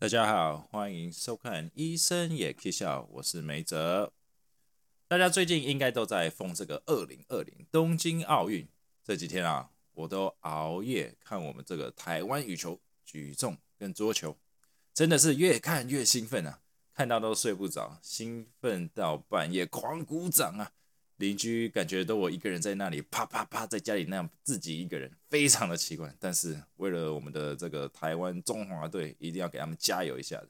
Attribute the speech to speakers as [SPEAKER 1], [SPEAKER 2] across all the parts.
[SPEAKER 1] 大家好，欢迎收看《医生也可以笑》，我是梅泽。大家最近应该都在疯这个二零二零东京奥运，这几天啊，我都熬夜看我们这个台湾羽球、举重跟桌球，真的是越看越兴奋啊！看到都睡不着，兴奋到半夜狂鼓掌啊！邻居感觉都我一个人在那里啪啪啪，在家里那样自己一个人，非常的奇怪。但是为了我们的这个台湾中华队，一定要给他们加油一下的。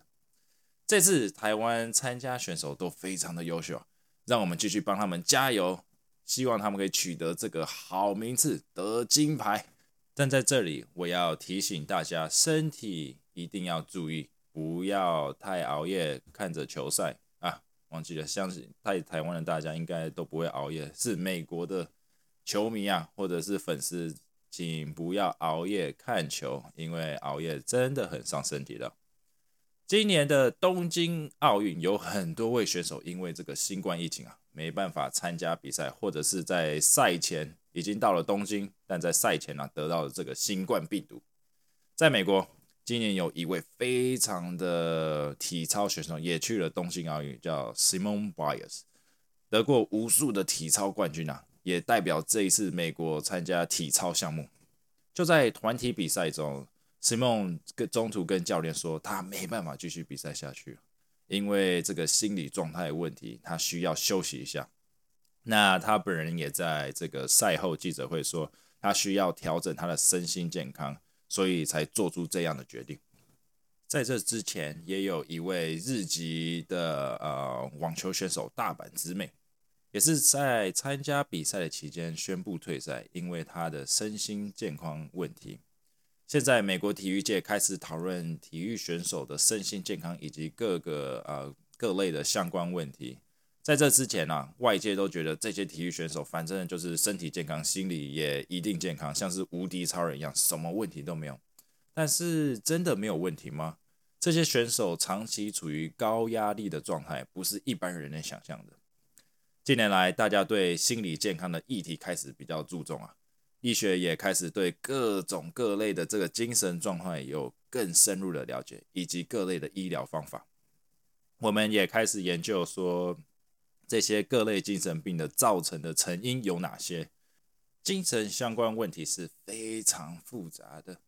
[SPEAKER 1] 这次台湾参加选手都非常的优秀，让我们继续帮他们加油，希望他们可以取得这个好名次，得金牌。但在这里，我要提醒大家，身体一定要注意，不要太熬夜看着球赛。忘记了，相信在台湾的大家应该都不会熬夜。是美国的球迷啊，或者是粉丝，请不要熬夜看球，因为熬夜真的很伤身体的。今年的东京奥运有很多位选手因为这个新冠疫情啊，没办法参加比赛，或者是在赛前已经到了东京，但在赛前呢得到了这个新冠病毒，在美国。今年有一位非常的体操选手也去了东京奥运，叫 Simone Biles，得过无数的体操冠军啊，也代表这一次美国参加体操项目。就在团体比赛中，Simon 跟中途跟教练说，他没办法继续比赛下去，因为这个心理状态问题，他需要休息一下。那他本人也在这个赛后记者会说，他需要调整他的身心健康。所以才做出这样的决定。在这之前，也有一位日籍的呃网球选手大阪直美，也是在参加比赛的期间宣布退赛，因为他的身心健康问题。现在美国体育界开始讨论体育选手的身心健康以及各个呃各类的相关问题。在这之前呢，外界都觉得这些体育选手反正就是身体健康，心理也一定健康，像是无敌超人一样，什么问题都没有。但是真的没有问题吗？这些选手长期处于高压力的状态，不是一般人能想象的。近年来，大家对心理健康的议题开始比较注重啊，医学也开始对各种各类的这个精神状态有更深入的了解，以及各类的医疗方法。我们也开始研究说。这些各类精神病的造成的成因有哪些？精神相关问题是非常复杂的，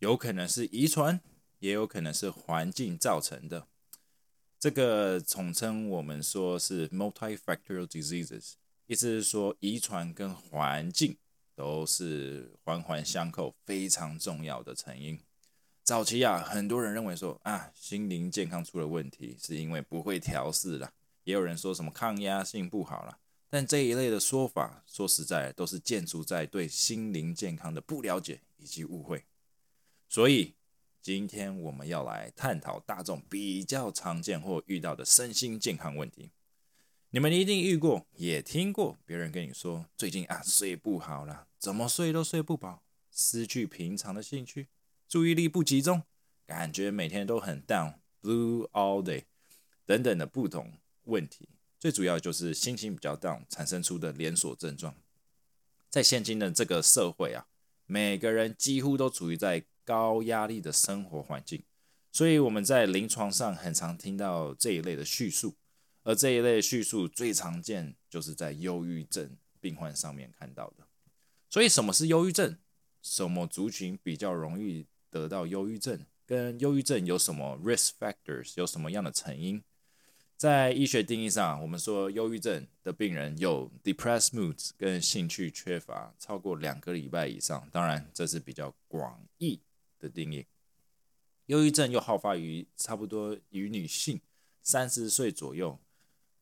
[SPEAKER 1] 有可能是遗传，也有可能是环境造成的。这个统称我们说是 multifactorial diseases，意思是说遗传跟环境都是环环相扣，非常重要的成因。早期啊，很多人认为说啊，心灵健康出了问题，是因为不会调试了。也有人说什么抗压性不好了，但这一类的说法，说实在都是建筑在对心灵健康的不了解以及误会。所以今天我们要来探讨大众比较常见或遇到的身心健康问题。你们一定遇过，也听过别人跟你说，最近啊睡不好了，怎么睡都睡不饱，失去平常的兴趣，注意力不集中，感觉每天都很 down，blue all day 等等的不同。问题最主要就是心情比较 down 产生出的连锁症状。在现今的这个社会啊，每个人几乎都处于在高压力的生活环境，所以我们在临床上很常听到这一类的叙述。而这一类叙述最常见就是在忧郁症病患上面看到的。所以什么是忧郁症？什么族群比较容易得到忧郁症？跟忧郁症有什么 risk factors？有什么样的成因？在医学定义上，我们说忧郁症的病人有 depressed moods 跟兴趣缺乏超过两个礼拜以上。当然，这是比较广义的定义。忧郁症又好发于差不多于女性三十岁左右。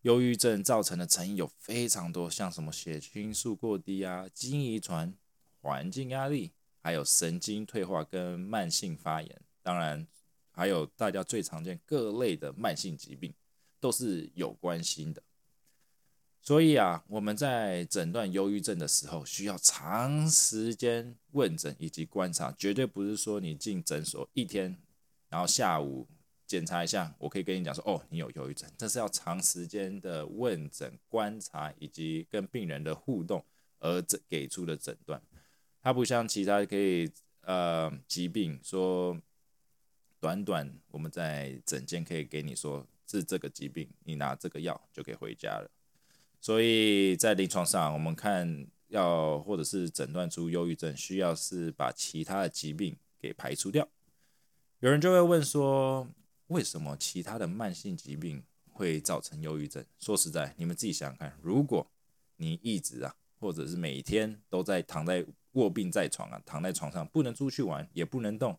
[SPEAKER 1] 忧郁症造成的成因有非常多，像什么血清素过低啊、基因遗传、环境压力，还有神经退化跟慢性发炎。当然，还有大家最常见各类的慢性疾病。都是有关心的，所以啊，我们在诊断忧郁症的时候，需要长时间问诊以及观察，绝对不是说你进诊所一天，然后下午检查一下，我可以跟你讲说，哦，你有忧郁症，这是要长时间的问诊、观察以及跟病人的互动而给出的诊断。它不像其他可以呃疾病说。短短我们在诊间可以给你说治这个疾病，你拿这个药就可以回家了。所以在临床上，我们看要或者是诊断出忧郁症，需要是把其他的疾病给排除掉。有人就会问说，为什么其他的慢性疾病会造成忧郁症？说实在，你们自己想想看，如果你一直啊，或者是每天都在躺在卧病在床啊，躺在床上不能出去玩，也不能动，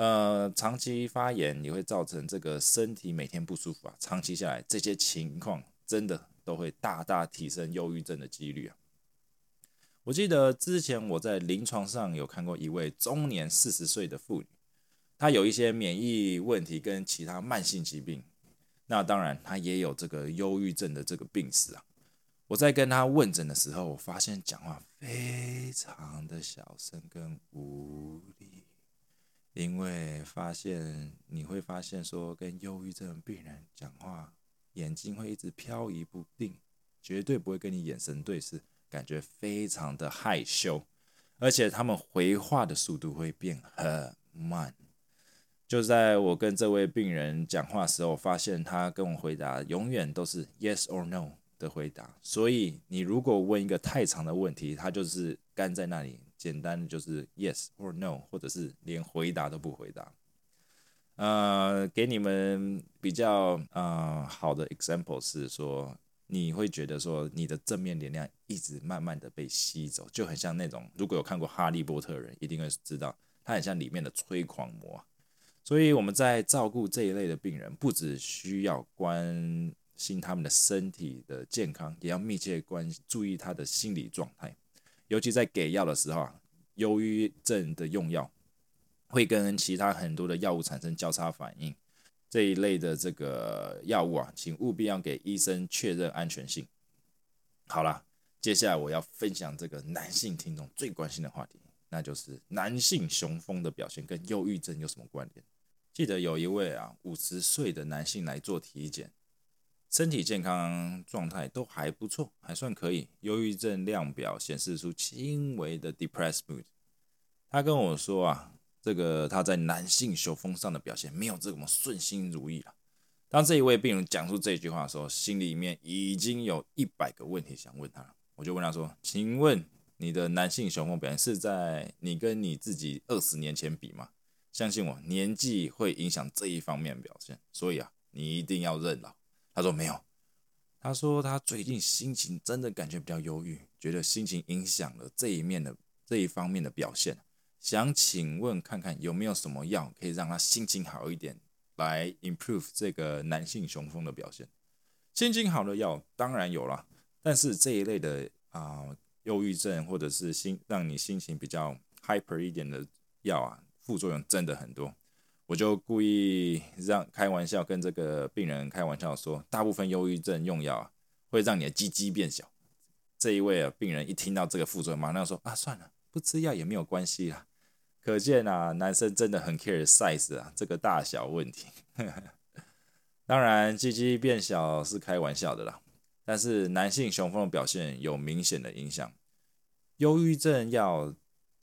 [SPEAKER 1] 呃，长期发炎也会造成这个身体每天不舒服啊，长期下来这些情况真的都会大大提升忧郁症的几率啊。我记得之前我在临床上有看过一位中年四十岁的妇女，她有一些免疫问题跟其他慢性疾病，那当然她也有这个忧郁症的这个病史啊。我在跟她问诊的时候，我发现讲话非常的小声跟无力，因为发现你会发现说，跟忧郁症病人讲话，眼睛会一直飘移不定，绝对不会跟你眼神对视。感觉非常的害羞，而且他们回话的速度会变很慢。就在我跟这位病人讲话时候，发现他跟我回答永远都是 yes or no 的回答。所以你如果问一个太长的问题，他就是干在那里，简单的就是 yes or no，或者是连回答都不回答。呃，给你们比较呃好的 example 是说。你会觉得说你的正面能量一直慢慢的被吸走，就很像那种如果有看过《哈利波特》的人，一定会知道，它很像里面的催狂魔。所以我们在照顾这一类的病人，不只需要关心他们的身体的健康，也要密切关注意他的心理状态。尤其在给药的时候啊，忧郁症的用药会跟其他很多的药物产生交叉反应。这一类的这个药物啊，请务必要给医生确认安全性。好了，接下来我要分享这个男性听众最关心的话题，那就是男性雄风的表现跟忧郁症有什么关联？记得有一位啊五十岁的男性来做体检，身体健康状态都还不错，还算可以。忧郁症量表显示出轻微的 depressed mood。他跟我说啊。这个他在男性雄风上的表现没有这么顺心如意了。当这一位病人讲出这句话的时候，心里面已经有一百个问题想问他了。我就问他说：“请问你的男性雄风表现是在你跟你自己二十年前比吗？相信我，年纪会影响这一方面表现，所以啊，你一定要认了。”他说：“没有。”他说他最近心情真的感觉比较忧郁，觉得心情影响了这一面的这一方面的表现。想请问看看有没有什么药可以让他心情好一点，来 improve 这个男性雄风的表现。心情好的药当然有了，但是这一类的啊，忧郁症或者是心让你心情比较 hyper 一点的药啊，副作用真的很多。我就故意让开玩笑跟这个病人开玩笑说，大部分忧郁症用药，会让你的鸡鸡变小。这一位啊病人一听到这个副作用，马上说啊，算了，不吃药也没有关系啦。可见啊，男生真的很 care size 啊，这个大小问题。当然，鸡鸡变小是开玩笑的啦。但是男性雄风的表现有明显的影响。忧郁症药，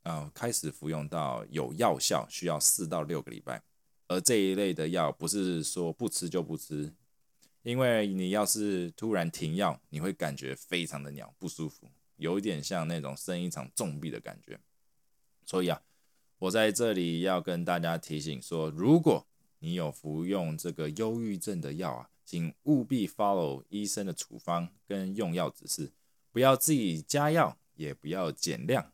[SPEAKER 1] 呃，开始服用到有药效需要四到六个礼拜。而这一类的药不是说不吃就不吃，因为你要是突然停药，你会感觉非常的鸟不舒服，有一点像那种生一场重病的感觉。所以啊。我在这里要跟大家提醒说，如果你有服用这个忧郁症的药啊，请务必 follow 医生的处方跟用药指示，不要自己加药，也不要减量。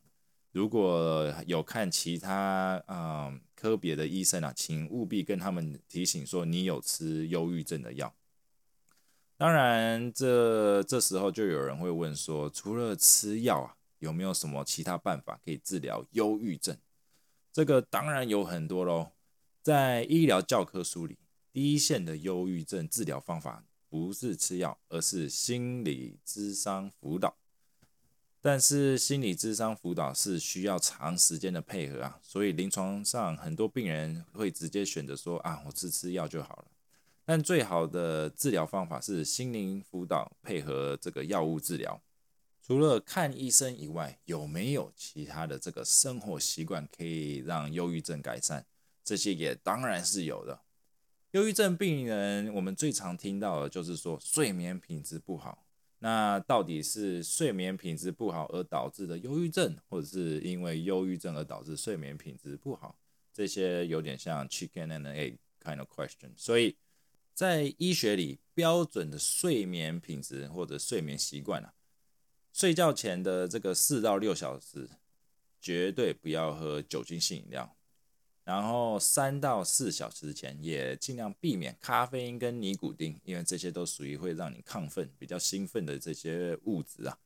[SPEAKER 1] 如果有看其他啊科别的医生啊，请务必跟他们提醒说你有吃忧郁症的药。当然，这这时候就有人会问说，除了吃药啊，有没有什么其他办法可以治疗忧郁症？这个当然有很多喽，在医疗教科书里，第一线的忧郁症治疗方法不是吃药，而是心理咨商辅导。但是心理智商辅导是需要长时间的配合啊，所以临床上很多病人会直接选择说啊，我吃吃药就好了。但最好的治疗方法是心灵辅导配合这个药物治疗。除了看医生以外，有没有其他的这个生活习惯可以让忧郁症改善？这些也当然是有的。忧郁症病人，我们最常听到的就是说睡眠品质不好。那到底是睡眠品质不好而导致的忧郁症，或者是因为忧郁症而导致睡眠品质不好？这些有点像 chicken and egg kind of question。所以在医学里，标准的睡眠品质或者睡眠习惯啊，睡觉前的这个四到六小时，绝对不要喝酒精性饮料。然后三到四小时前也尽量避免咖啡因跟尼古丁，因为这些都属于会让你亢奋、比较兴奋的这些物质啊。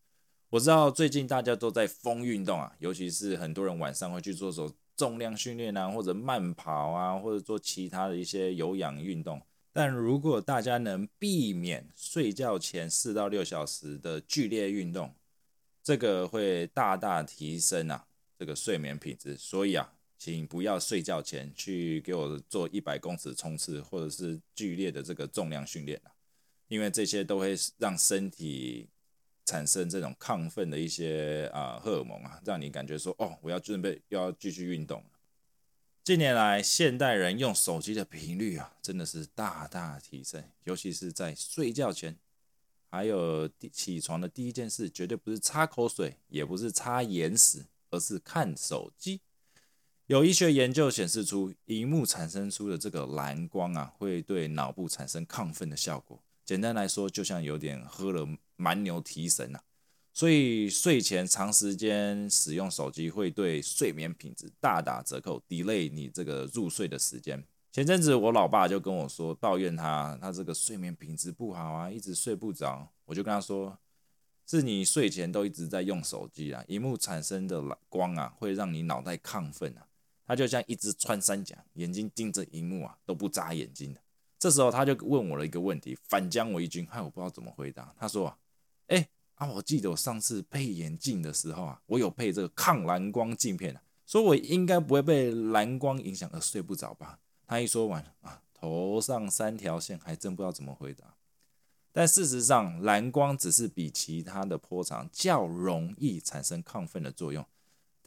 [SPEAKER 1] 我知道最近大家都在疯运动啊，尤其是很多人晚上会去做手重量训练啊，或者慢跑啊，或者做其他的一些有氧运动。但如果大家能避免睡觉前四到六小时的剧烈运动，这个会大大提升啊这个睡眠品质。所以啊。请不要睡觉前去给我做一百公尺冲刺，或者是剧烈的这个重量训练，因为这些都会让身体产生这种亢奋的一些啊荷尔蒙啊，让你感觉说哦，我要准备要继续运动近年来，现代人用手机的频率啊，真的是大大提升，尤其是在睡觉前，还有起床的第一件事，绝对不是擦口水，也不是擦眼屎，而是看手机。有医学研究显示出，荧幕产生出的这个蓝光啊，会对脑部产生亢奋的效果。简单来说，就像有点喝了蛮牛提神啊。所以睡前长时间使用手机，会对睡眠品质大打折扣，delay 你这个入睡的时间。前阵子我老爸就跟我说，抱怨他他这个睡眠品质不好啊，一直睡不着。我就跟他说，是你睡前都一直在用手机啊，荧幕产生的蓝光啊，会让你脑袋亢奋啊。他就像一只穿山甲，眼睛盯着荧幕啊，都不眨眼睛的。这时候他就问我了一个问题，反将我一军，害我不知道怎么回答。他说：“哎啊，我记得我上次配眼镜的时候啊，我有配这个抗蓝光镜片啊，说我应该不会被蓝光影响而睡不着吧？”他一说完啊，头上三条线，还真不知道怎么回答。但事实上，蓝光只是比其他的波长较容易产生亢奋的作用。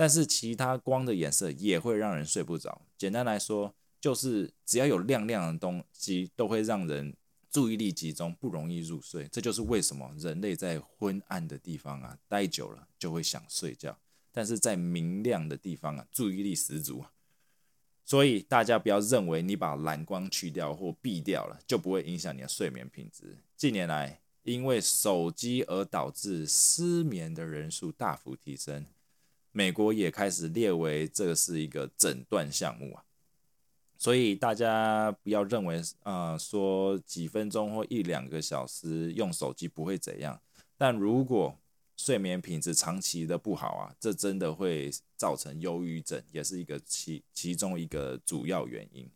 [SPEAKER 1] 但是其他光的颜色也会让人睡不着。简单来说，就是只要有亮亮的东西，都会让人注意力集中，不容易入睡。这就是为什么人类在昏暗的地方啊待久了就会想睡觉，但是在明亮的地方啊注意力十足。所以大家不要认为你把蓝光去掉或避掉了，就不会影响你的睡眠品质。近年来，因为手机而导致失眠的人数大幅提升。美国也开始列为这是一个诊断项目啊，所以大家不要认为啊，说几分钟或一两个小时用手机不会怎样，但如果睡眠品质长期的不好啊，这真的会造成忧郁症，也是一个其其中一个主要原因。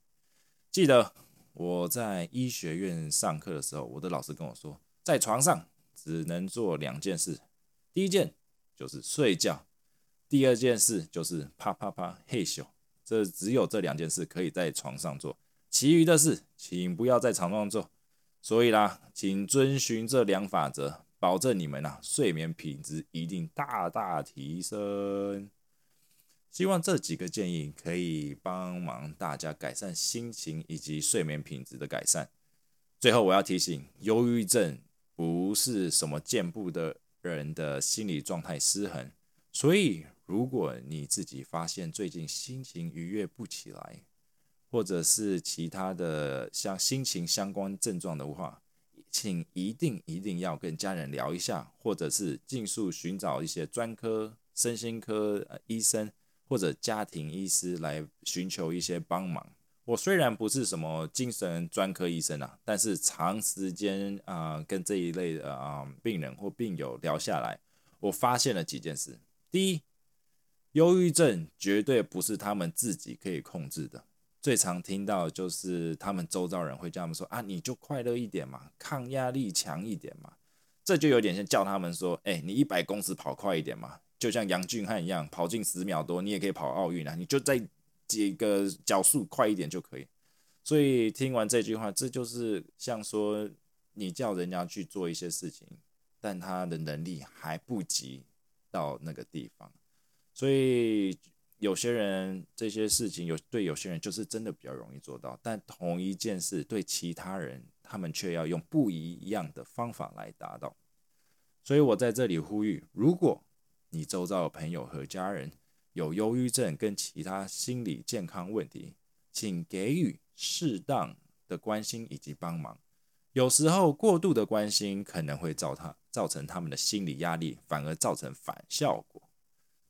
[SPEAKER 1] 记得我在医学院上课的时候，我的老师跟我说，在床上只能做两件事，第一件就是睡觉。第二件事就是啪啪啪嘿咻，这只有这两件事可以在床上做，其余的事请不要在床上做。所以啦，请遵循这两法则，保证你们啊睡眠品质一定大大提升。希望这几个建议可以帮忙大家改善心情以及睡眠品质的改善。最后我要提醒，忧郁症不是什么健步的人的心理状态失衡，所以。如果你自己发现最近心情愉悦不起来，或者是其他的像心情相关症状的话，请一定一定要跟家人聊一下，或者是尽速寻找一些专科身心科医生或者家庭医师来寻求一些帮忙。我虽然不是什么精神专科医生啊，但是长时间啊跟这一类的啊病人或病友聊下来，我发现了几件事。第一，忧郁症绝对不是他们自己可以控制的。最常听到就是他们周遭人会叫他们说：“啊，你就快乐一点嘛，抗压力强一点嘛。”这就有点像叫他们说：“哎，你一百公尺跑快一点嘛，就像杨俊汉一样，跑进十秒多，你也可以跑奥运啊，你就在几个脚速快一点就可以。”所以听完这句话，这就是像说你叫人家去做一些事情，但他的能力还不及到那个地方。所以有些人这些事情有对有些人就是真的比较容易做到，但同一件事对其他人，他们却要用不一样的方法来达到。所以我在这里呼吁，如果你周遭的朋友和家人有忧郁症跟其他心理健康问题，请给予适当的关心以及帮忙。有时候过度的关心可能会造他造成他们的心理压力，反而造成反效果。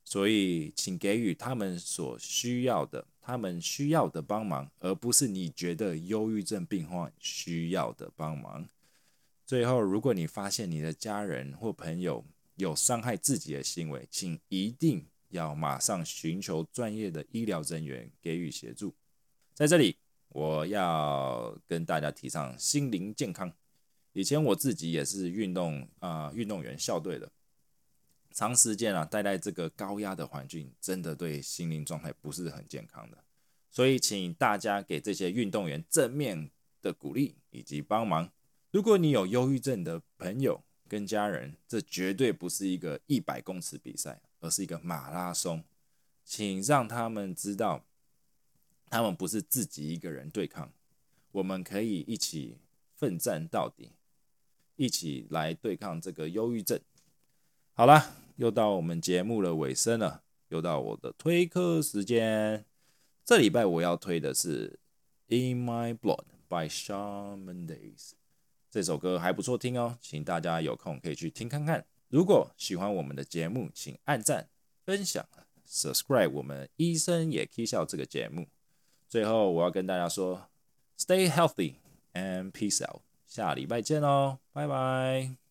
[SPEAKER 1] 所以，请给予他们所需要的，他们需要的帮忙，而不是你觉得忧郁症病患需要的帮忙。最后，如果你发现你的家人或朋友有伤害自己的行为，请一定要马上寻求专业的医疗人员给予协助。在这里。我要跟大家提倡心灵健康。以前我自己也是运动啊，运动员校队的，长时间啊待在这个高压的环境，真的对心灵状态不是很健康的。所以，请大家给这些运动员正面的鼓励以及帮忙。如果你有忧郁症的朋友跟家人，这绝对不是一个一百公尺比赛，而是一个马拉松，请让他们知道。他们不是自己一个人对抗，我们可以一起奋战到底，一起来对抗这个忧郁症。好了，又到我们节目的尾声了，又到我的推歌时间。这礼拜我要推的是《In My Blood》by Shawn Mendes，这首歌还不错听哦，请大家有空可以去听看看。如果喜欢我们的节目，请按赞、分享、subscribe 我们医生也可以笑这个节目。最后，我要跟大家说，Stay healthy and peace out。下礼拜见喽，拜拜。